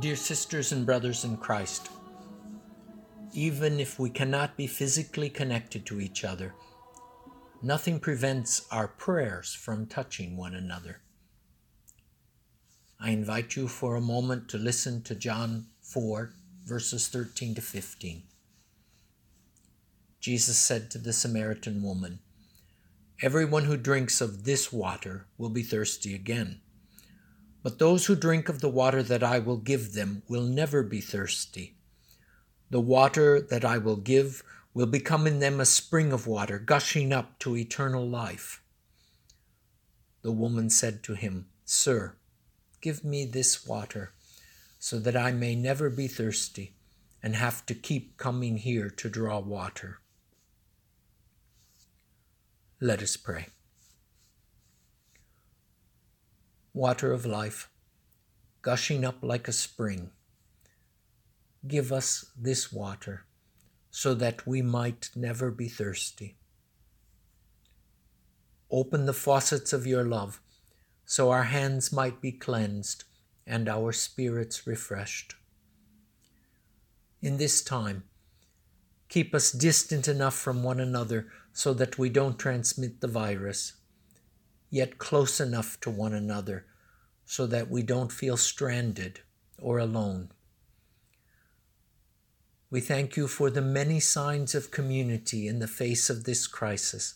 Dear sisters and brothers in Christ, even if we cannot be physically connected to each other, nothing prevents our prayers from touching one another. I invite you for a moment to listen to John 4, verses 13 to 15. Jesus said to the Samaritan woman, Everyone who drinks of this water will be thirsty again. But those who drink of the water that I will give them will never be thirsty. The water that I will give will become in them a spring of water, gushing up to eternal life. The woman said to him, Sir, give me this water, so that I may never be thirsty and have to keep coming here to draw water. Let us pray. Water of life, gushing up like a spring. Give us this water so that we might never be thirsty. Open the faucets of your love so our hands might be cleansed and our spirits refreshed. In this time, keep us distant enough from one another so that we don't transmit the virus yet close enough to one another so that we don't feel stranded or alone. We thank you for the many signs of community in the face of this crisis,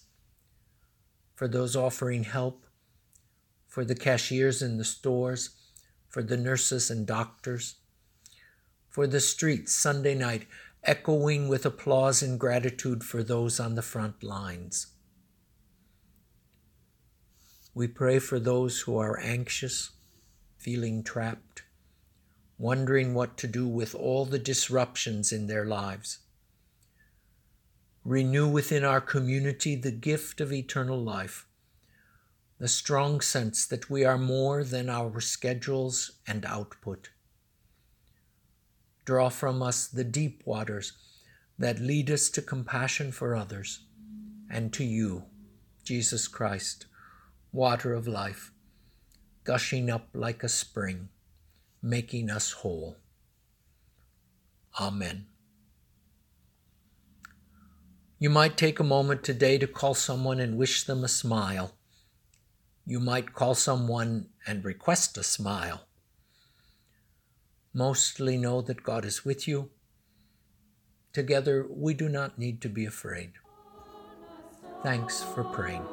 for those offering help, for the cashiers in the stores, for the nurses and doctors, for the streets Sunday night echoing with applause and gratitude for those on the front lines. We pray for those who are anxious, feeling trapped, wondering what to do with all the disruptions in their lives. Renew within our community the gift of eternal life, the strong sense that we are more than our schedules and output. Draw from us the deep waters that lead us to compassion for others and to you, Jesus Christ water of life, gushing up like a spring, making us whole. Amen. You might take a moment today to call someone and wish them a smile. You might call someone and request a smile. Mostly know that God is with you. Together, we do not need to be afraid. Thanks for praying.